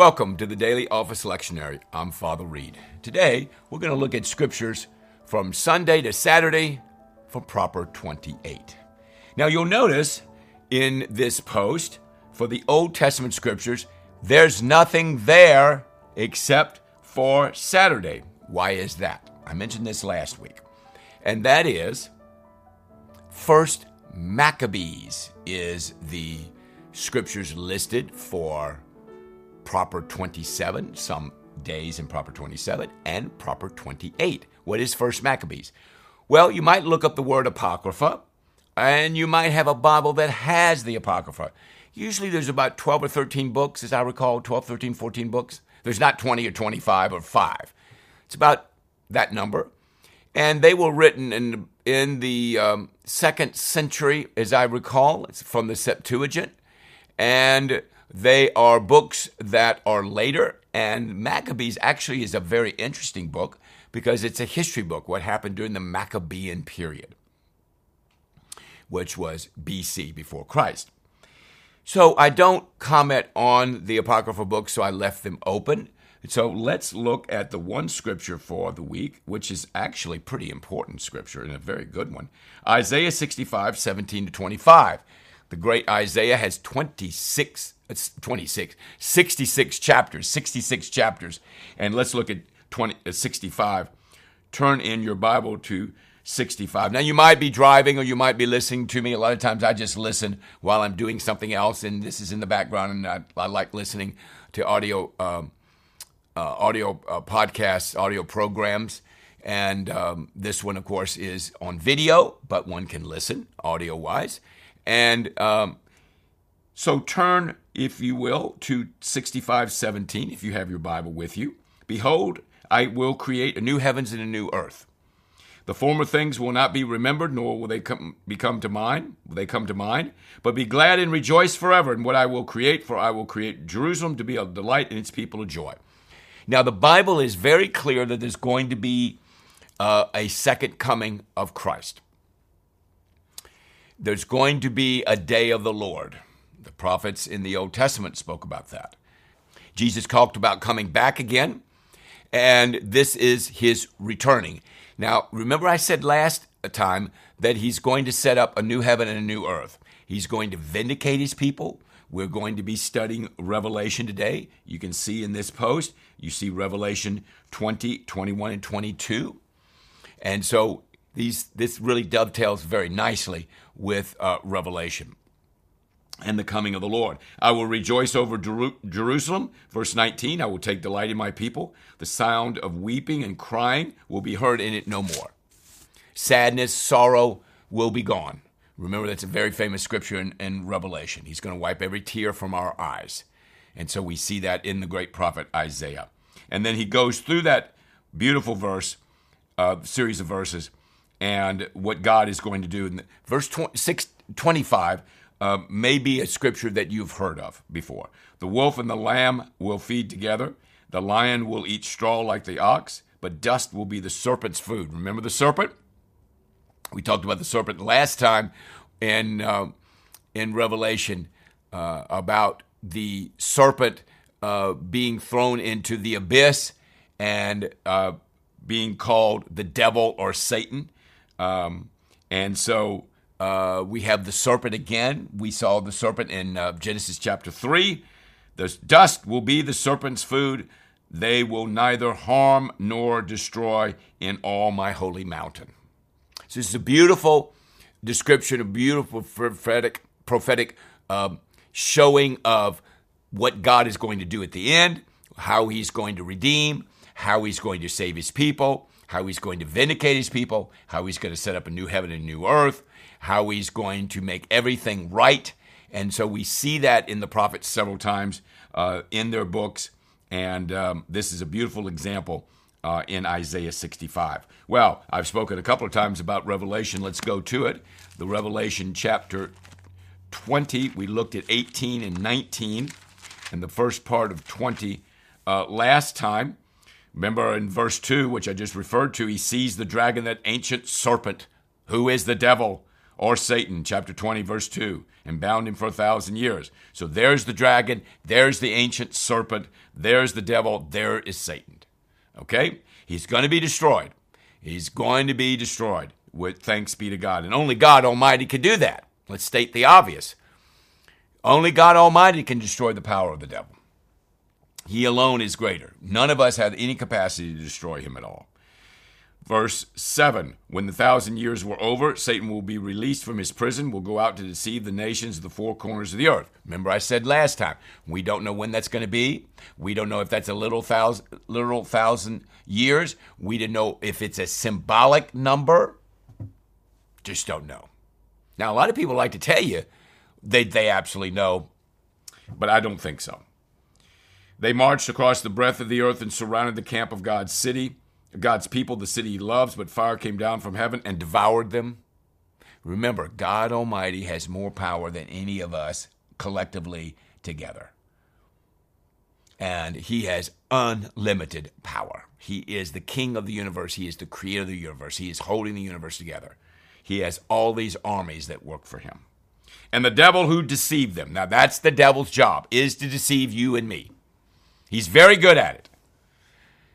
Welcome to the Daily Office Lectionary. I'm Father Reed. Today, we're going to look at scriptures from Sunday to Saturday for Proper 28. Now, you'll notice in this post for the Old Testament scriptures, there's nothing there except for Saturday. Why is that? I mentioned this last week. And that is First Maccabees is the scriptures listed for proper 27, some days in proper 27, and proper 28. What is First Maccabees? Well, you might look up the word Apocrypha, and you might have a Bible that has the Apocrypha. Usually there's about 12 or 13 books, as I recall, 12, 13, 14 books. There's not 20 or 25 or 5. It's about that number. And they were written in, in the um, second century, as I recall. It's from the Septuagint. And they are books that are later, and Maccabees actually is a very interesting book because it's a history book, what happened during the Maccabean period, which was BC, before Christ. So I don't comment on the Apocryphal books, so I left them open. So let's look at the one scripture for the week, which is actually pretty important scripture and a very good one. Isaiah 65, 17 to 25. The great Isaiah has 26 it's 26, 66 chapters, 66 chapters. And let's look at 20, uh, 65. Turn in your Bible to 65. Now, you might be driving or you might be listening to me. A lot of times I just listen while I'm doing something else, and this is in the background, and I, I like listening to audio, um, uh, audio uh, podcasts, audio programs. And um, this one, of course, is on video, but one can listen audio wise. And um, so turn, if you will, to 6517, if you have your Bible with you. Behold, I will create a new heavens and a new earth. The former things will not be remembered, nor will they come, become to mind. Will they come to mind? But be glad and rejoice forever in what I will create, for I will create Jerusalem to be a delight and its people a joy. Now, the Bible is very clear that there's going to be uh, a second coming of Christ. There's going to be a day of the Lord. The prophets in the Old Testament spoke about that. Jesus talked about coming back again, and this is his returning. Now, remember, I said last time that he's going to set up a new heaven and a new earth. He's going to vindicate his people. We're going to be studying Revelation today. You can see in this post, you see Revelation 20, 21, and 22. And so these, this really dovetails very nicely with uh, Revelation and the coming of the Lord. I will rejoice over Jerusalem. Verse 19, I will take delight in my people. The sound of weeping and crying will be heard in it no more. Sadness, sorrow will be gone. Remember, that's a very famous scripture in, in Revelation. He's going to wipe every tear from our eyes. And so we see that in the great prophet Isaiah. And then he goes through that beautiful verse, uh, series of verses, and what God is going to do. In verse 20, 6, 25, uh, may be a scripture that you've heard of before. The wolf and the lamb will feed together. The lion will eat straw like the ox, but dust will be the serpent's food. Remember the serpent? We talked about the serpent last time in uh, in Revelation uh, about the serpent uh, being thrown into the abyss and uh, being called the devil or Satan. Um, and so uh, we have the serpent again. We saw the serpent in uh, Genesis chapter 3. The dust will be the serpent's food. They will neither harm nor destroy in all my holy mountain. So this is a beautiful description, a beautiful prophetic, prophetic uh, showing of what God is going to do at the end, how he's going to redeem, how he's going to save his people, how he's going to vindicate his people, how he's going to set up a new heaven and new earth, how he's going to make everything right. And so we see that in the prophets several times uh, in their books. And um, this is a beautiful example uh, in Isaiah 65. Well, I've spoken a couple of times about Revelation. Let's go to it. The Revelation chapter 20, we looked at 18 and 19 and the first part of 20 uh, last time. Remember in verse 2, which I just referred to, he sees the dragon, that ancient serpent, who is the devil or Satan, chapter 20, verse 2, and bound him for a thousand years. So there's the dragon, there's the ancient serpent, there's the devil, there is Satan. Okay? He's going to be destroyed. He's going to be destroyed. With thanks be to God. And only God Almighty can do that. Let's state the obvious. Only God Almighty can destroy the power of the devil. He alone is greater. None of us have any capacity to destroy him at all. Verse 7 When the thousand years were over, Satan will be released from his prison, will go out to deceive the nations of the four corners of the earth. Remember, I said last time, we don't know when that's going to be. We don't know if that's a little thousand, literal thousand years. We don't know if it's a symbolic number. Just don't know. Now, a lot of people like to tell you they, they absolutely know, but I don't think so. They marched across the breadth of the earth and surrounded the camp of God's city. God's people, the city he loves, but fire came down from heaven and devoured them. Remember, God Almighty has more power than any of us collectively together. And he has unlimited power. He is the king of the universe. He is the creator of the universe. He is holding the universe together. He has all these armies that work for him. And the devil who deceived them. Now, that's the devil's job, is to deceive you and me. He's very good at it.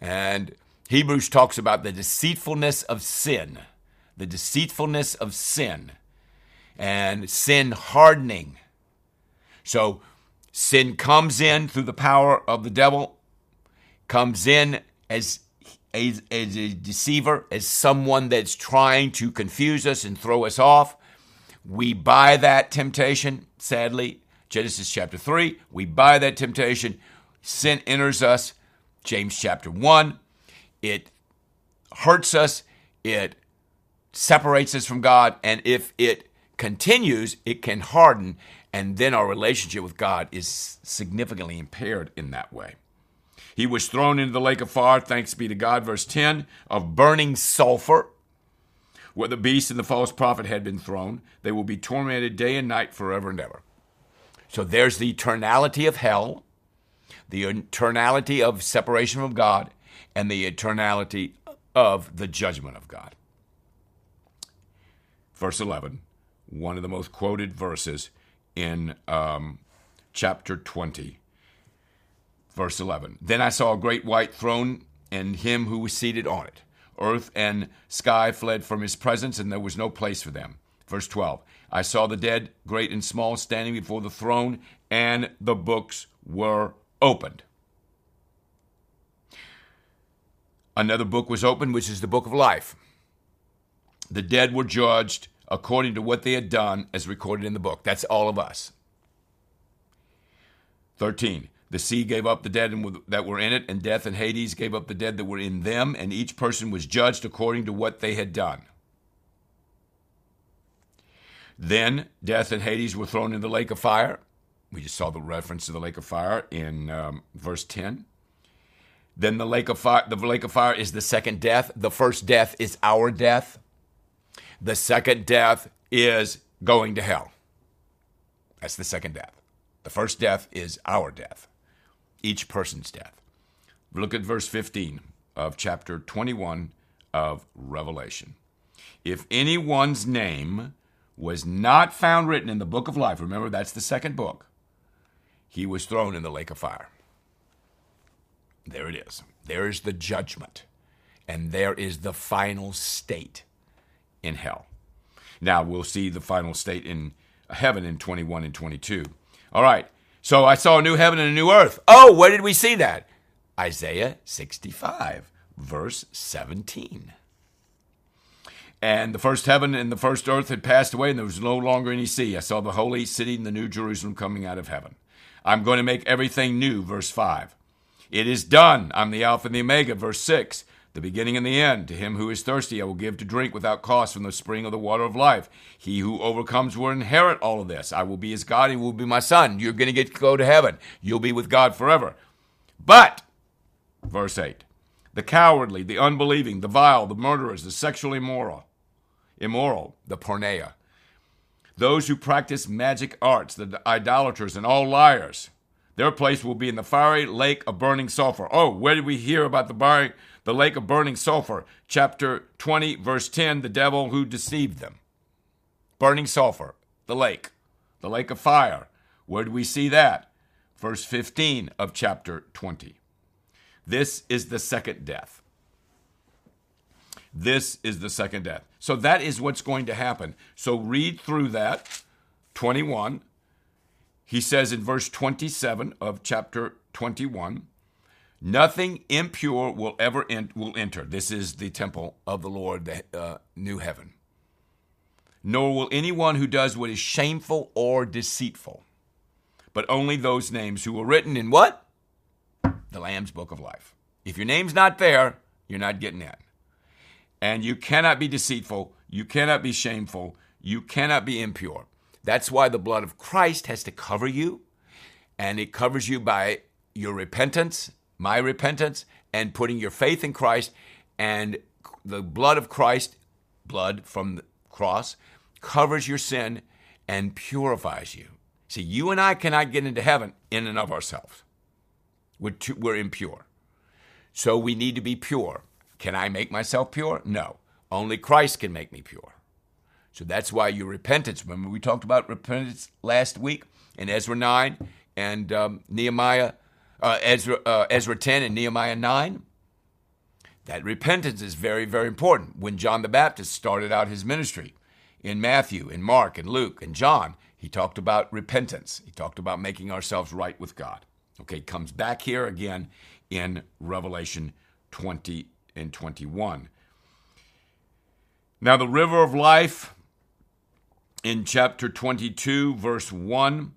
And Hebrews talks about the deceitfulness of sin, the deceitfulness of sin, and sin hardening. So sin comes in through the power of the devil, comes in as a, as a deceiver, as someone that's trying to confuse us and throw us off. We buy that temptation, sadly. Genesis chapter 3, we buy that temptation. Sin enters us. James chapter 1, it hurts us, it separates us from God, and if it continues, it can harden, and then our relationship with God is significantly impaired in that way. He was thrown into the lake of fire, thanks be to God, verse 10, of burning sulfur, where the beast and the false prophet had been thrown. They will be tormented day and night forever and ever. So there's the eternality of hell, the eternality of separation from God, and the eternality of the judgment of God. Verse 11, one of the most quoted verses in um, chapter 20. Verse 11 Then I saw a great white throne and him who was seated on it. Earth and sky fled from his presence, and there was no place for them. Verse 12 I saw the dead, great and small, standing before the throne, and the books were opened. Another book was opened, which is the book of life. The dead were judged according to what they had done, as recorded in the book. That's all of us. 13. The sea gave up the dead that were in it, and death and Hades gave up the dead that were in them, and each person was judged according to what they had done. Then death and Hades were thrown in the lake of fire. We just saw the reference to the lake of fire in um, verse 10. Then the lake of fire, the lake of fire is the second death. The first death is our death. The second death is going to hell. That's the second death. The first death is our death, each person's death. Look at verse 15 of chapter 21 of Revelation. If anyone's name was not found written in the book of life, remember that's the second book, he was thrown in the lake of fire. There it is. There is the judgment. And there is the final state in hell. Now we'll see the final state in heaven in 21 and 22. All right. So I saw a new heaven and a new earth. Oh, where did we see that? Isaiah 65, verse 17. And the first heaven and the first earth had passed away, and there was no longer any sea. I saw the holy city and the new Jerusalem coming out of heaven. I'm going to make everything new, verse 5. It is done. I'm the Alpha and the Omega, verse 6. The beginning and the end. To him who is thirsty, I will give to drink without cost from the spring of the water of life. He who overcomes will inherit all of this. I will be his God, he will be my son. You're going to get to go to heaven. You'll be with God forever. But, verse 8, the cowardly, the unbelieving, the vile, the murderers, the sexually immoral, immoral, the porneia, those who practice magic arts, the idolaters, and all liars their place will be in the fiery lake of burning sulfur. Oh, where did we hear about the, bar- the lake of burning sulfur? Chapter 20, verse 10 the devil who deceived them. burning sulfur, the lake, the lake of fire. Where do we see that? Verse 15 of chapter 20. This is the second death. This is the second death. So that is what's going to happen. So read through that 21. He says in verse 27 of chapter 21, nothing impure will ever will enter. This is the temple of the Lord, the uh, new heaven. Nor will anyone who does what is shameful or deceitful, but only those names who were written in what? The Lamb's book of life. If your name's not there, you're not getting in. And you cannot be deceitful. You cannot be shameful. You cannot be impure. That's why the blood of Christ has to cover you. And it covers you by your repentance, my repentance, and putting your faith in Christ. And the blood of Christ, blood from the cross, covers your sin and purifies you. See, you and I cannot get into heaven in and of ourselves. We're, too, we're impure. So we need to be pure. Can I make myself pure? No. Only Christ can make me pure. So that's why your repentance. Remember, we talked about repentance last week in Ezra 9 and um, Nehemiah, uh, Ezra, uh, Ezra 10 and Nehemiah 9. That repentance is very, very important. When John the Baptist started out his ministry in Matthew, in Mark, and Luke, and John, he talked about repentance. He talked about making ourselves right with God. Okay, comes back here again in Revelation 20 and 21. Now, the river of life in chapter 22, verse 1.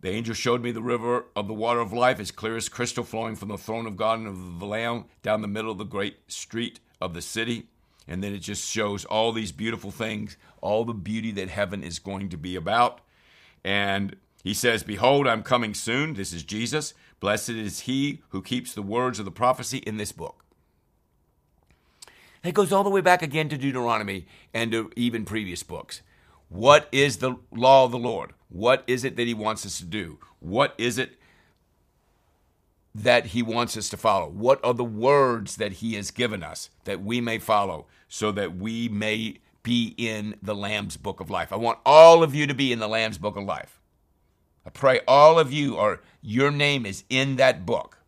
The angel showed me the river of the water of life, as clear as crystal, flowing from the throne of God and of the Lamb down the middle of the great street of the city. And then it just shows all these beautiful things, all the beauty that heaven is going to be about. And he says, Behold, I'm coming soon. This is Jesus. Blessed is he who keeps the words of the prophecy in this book. It goes all the way back again to Deuteronomy and to even previous books. What is the law of the Lord? What is it that He wants us to do? What is it that He wants us to follow? What are the words that He has given us that we may follow so that we may be in the Lamb's book of life? I want all of you to be in the Lamb's book of life. I pray all of you or your name is in that book.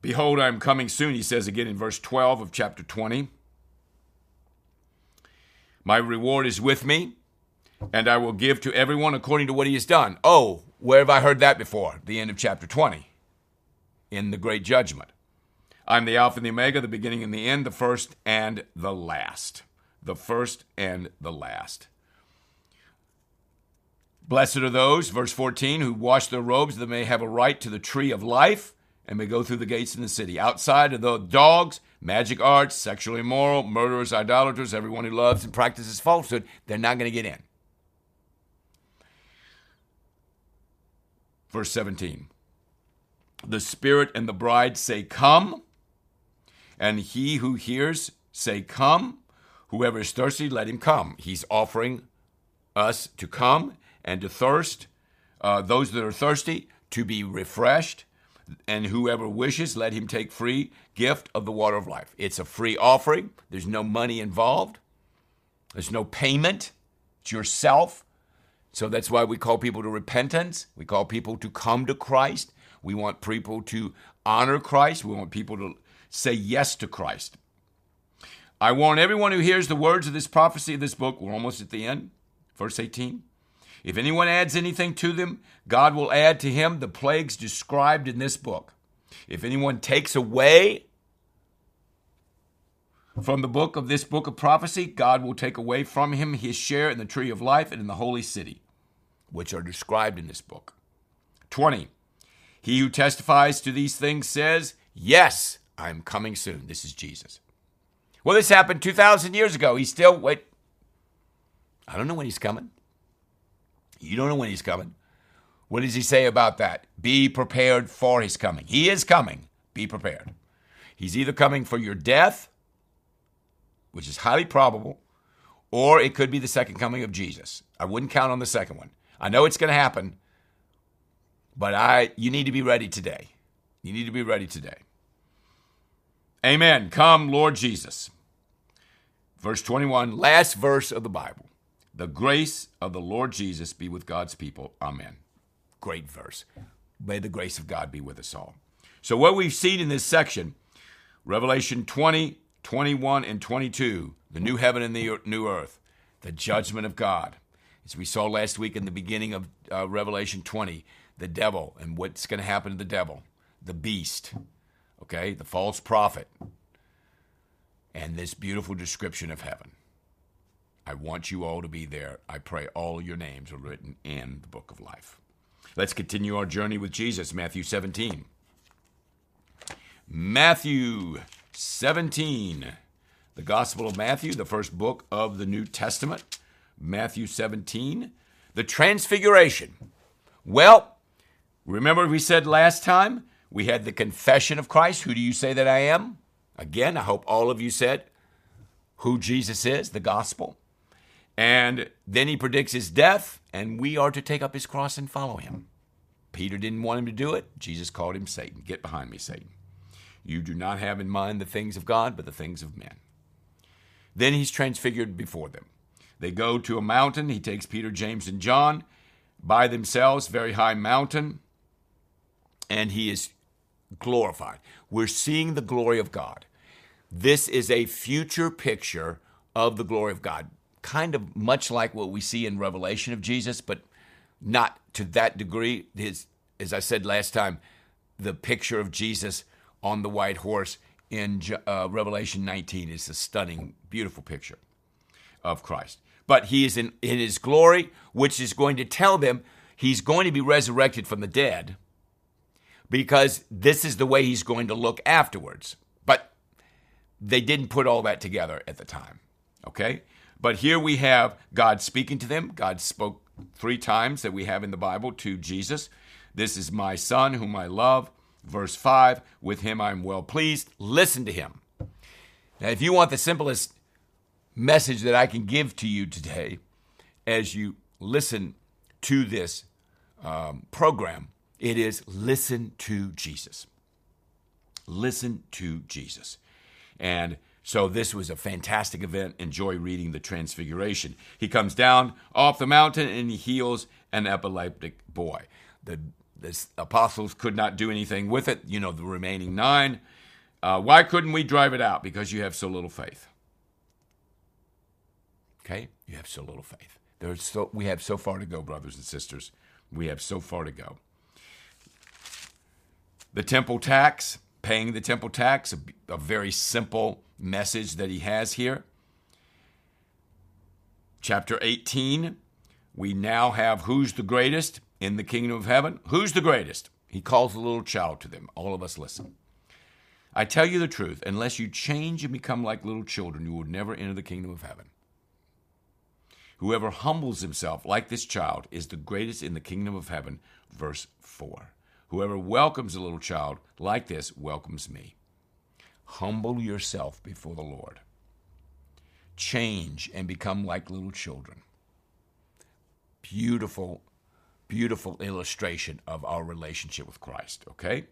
Behold, I am coming soon, he says again in verse 12 of chapter 20. My reward is with me, and I will give to everyone according to what he has done. Oh, where have I heard that before? The end of chapter 20, in the great judgment. I'm the Alpha and the Omega, the beginning and the end, the first and the last. The first and the last. Blessed are those, verse 14, who wash their robes that they may have a right to the tree of life and may go through the gates in the city. Outside are the dogs, magic arts, sexually immoral, murderers, idolaters, everyone who loves and practices falsehood. They're not going to get in. Verse 17 The Spirit and the bride say, Come. And he who hears say, Come. Whoever is thirsty, let him come. He's offering us to come and to thirst, uh, those that are thirsty, to be refreshed and whoever wishes, let him take free gift of the water of life. It's a free offering. There's no money involved. There's no payment. It's yourself. So that's why we call people to repentance. We call people to come to Christ. We want people to honor Christ. We want people to say yes to Christ. I warn everyone who hears the words of this prophecy of this book, we're almost at the end, verse 18 if anyone adds anything to them, God will add to him the plagues described in this book. If anyone takes away from the book of this book of prophecy, God will take away from him his share in the tree of life and in the holy city, which are described in this book. 20. He who testifies to these things says, Yes, I am coming soon. This is Jesus. Well, this happened 2,000 years ago. He's still, wait, I don't know when he's coming. You don't know when he's coming. What does he say about that? Be prepared for his coming. He is coming. Be prepared. He's either coming for your death, which is highly probable, or it could be the second coming of Jesus. I wouldn't count on the second one. I know it's going to happen, but I you need to be ready today. You need to be ready today. Amen. Come, Lord Jesus. Verse 21, last verse of the Bible. The grace of the Lord Jesus be with God's people. Amen. Great verse. May the grace of God be with us all. So, what we've seen in this section, Revelation 20, 21, and 22, the new heaven and the new earth, the judgment of God. As we saw last week in the beginning of uh, Revelation 20, the devil and what's going to happen to the devil, the beast, okay, the false prophet, and this beautiful description of heaven. I want you all to be there. I pray all your names are written in the book of life. Let's continue our journey with Jesus, Matthew 17. Matthew 17, the Gospel of Matthew, the first book of the New Testament. Matthew 17, the Transfiguration. Well, remember we said last time we had the confession of Christ. Who do you say that I am? Again, I hope all of you said who Jesus is, the gospel. And then he predicts his death, and we are to take up his cross and follow him. Peter didn't want him to do it. Jesus called him Satan. Get behind me, Satan. You do not have in mind the things of God, but the things of men. Then he's transfigured before them. They go to a mountain. He takes Peter, James, and John by themselves, very high mountain, and he is glorified. We're seeing the glory of God. This is a future picture of the glory of God, kind of much like what we see in Revelation of Jesus, but not to that degree. His, as I said last time, the picture of Jesus on the white horse in uh, Revelation 19 is a stunning, beautiful picture of Christ. But he is in, in his glory, which is going to tell them he's going to be resurrected from the dead because this is the way he's going to look afterwards. But they didn't put all that together at the time. Okay? But here we have God speaking to them. God spoke three times that we have in the Bible to Jesus. This is my son whom I love. Verse 5 With him I'm well pleased. Listen to him. Now, if you want the simplest message that I can give to you today as you listen to this um, program, it is listen to Jesus. Listen to Jesus. And so this was a fantastic event. Enjoy reading the Transfiguration. He comes down off the mountain and he heals an epileptic boy. The, the apostles could not do anything with it, you know, the remaining nine. Uh, why couldn't we drive it out? Because you have so little faith. Okay? You have so little faith. There's so, we have so far to go, brothers and sisters. We have so far to go. The temple tax, paying the temple tax, a, a very simple message that he has here. Chapter 18, we now have who's the greatest in the kingdom of heaven? Who's the greatest? He calls a little child to them. All of us listen. I tell you the truth, unless you change and become like little children, you will never enter the kingdom of heaven. Whoever humbles himself like this child is the greatest in the kingdom of heaven. Verse 4. Whoever welcomes a little child like this welcomes me. Humble yourself before the Lord. Change and become like little children. Beautiful, beautiful illustration of our relationship with Christ, okay?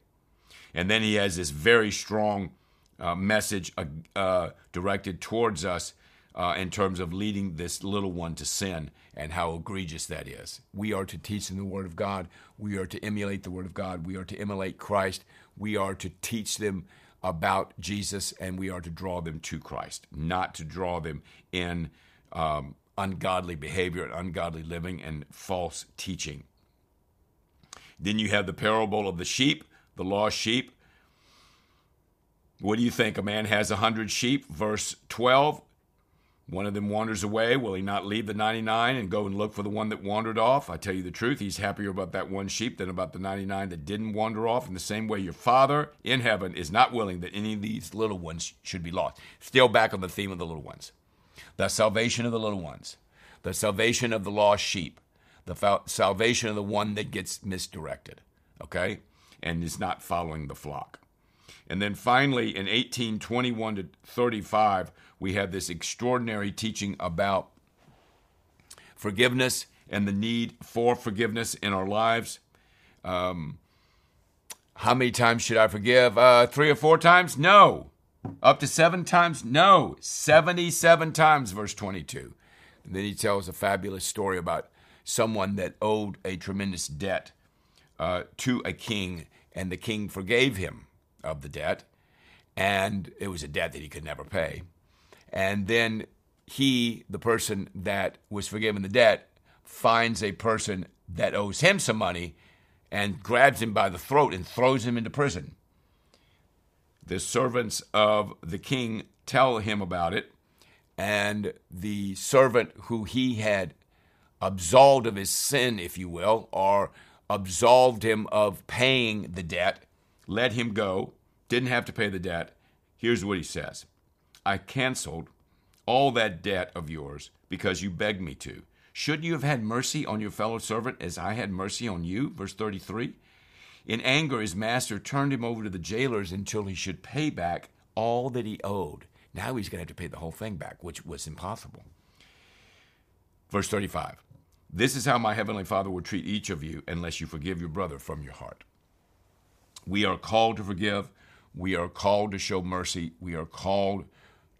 And then he has this very strong uh, message uh, uh, directed towards us uh, in terms of leading this little one to sin and how egregious that is. We are to teach them the Word of God. We are to emulate the Word of God. We are to emulate Christ. We are to teach them about Jesus and we are to draw them to Christ, not to draw them in um, ungodly behavior and ungodly living and false teaching. Then you have the parable of the sheep, the lost sheep. What do you think? A man has a hundred sheep, verse 12. One of them wanders away. Will he not leave the 99 and go and look for the one that wandered off? I tell you the truth, he's happier about that one sheep than about the 99 that didn't wander off. In the same way, your Father in heaven is not willing that any of these little ones should be lost. Still back on the theme of the little ones. The salvation of the little ones, the salvation of the lost sheep, the salvation of the one that gets misdirected, okay, and is not following the flock. And then finally, in 1821 to 35, we have this extraordinary teaching about forgiveness and the need for forgiveness in our lives. Um, how many times should I forgive? Uh, three or four times? No. Up to seven times? No, 77 times, verse 22. And then he tells a fabulous story about someone that owed a tremendous debt uh, to a king, and the king forgave him of the debt, and it was a debt that he could never pay. And then he, the person that was forgiven the debt, finds a person that owes him some money and grabs him by the throat and throws him into prison. The servants of the king tell him about it, and the servant who he had absolved of his sin, if you will, or absolved him of paying the debt, let him go, didn't have to pay the debt. Here's what he says I canceled all that debt of yours because you begged me to. Should you have had mercy on your fellow servant as I had mercy on you? Verse 33. In anger, his master turned him over to the jailers until he should pay back all that he owed. Now he's going to have to pay the whole thing back, which was impossible. Verse 35. This is how my heavenly Father will treat each of you unless you forgive your brother from your heart. We are called to forgive. We are called to show mercy. We are called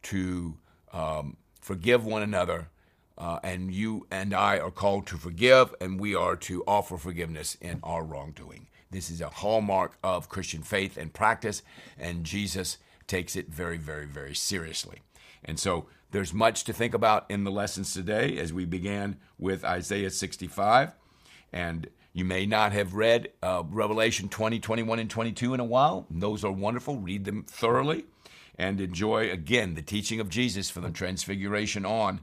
to um, forgive one another. Uh, and you and I are called to forgive, and we are to offer forgiveness in our wrongdoing. This is a hallmark of Christian faith and practice, and Jesus takes it very, very, very seriously. And so there's much to think about in the lessons today as we began with Isaiah 65. And you may not have read uh, Revelation 20, 21, and 22 in a while. Those are wonderful. Read them thoroughly and enjoy again the teaching of Jesus from the Transfiguration on.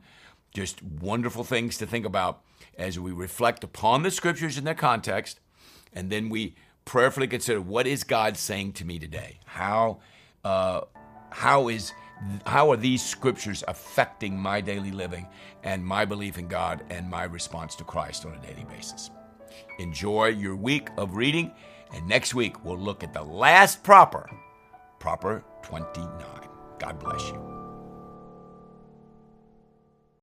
Just wonderful things to think about as we reflect upon the scriptures in their context, and then we prayerfully consider what is God saying to me today. How uh, how is how are these scriptures affecting my daily living and my belief in God and my response to Christ on a daily basis? Enjoy your week of reading, and next week we'll look at the last proper, proper 29. God bless you.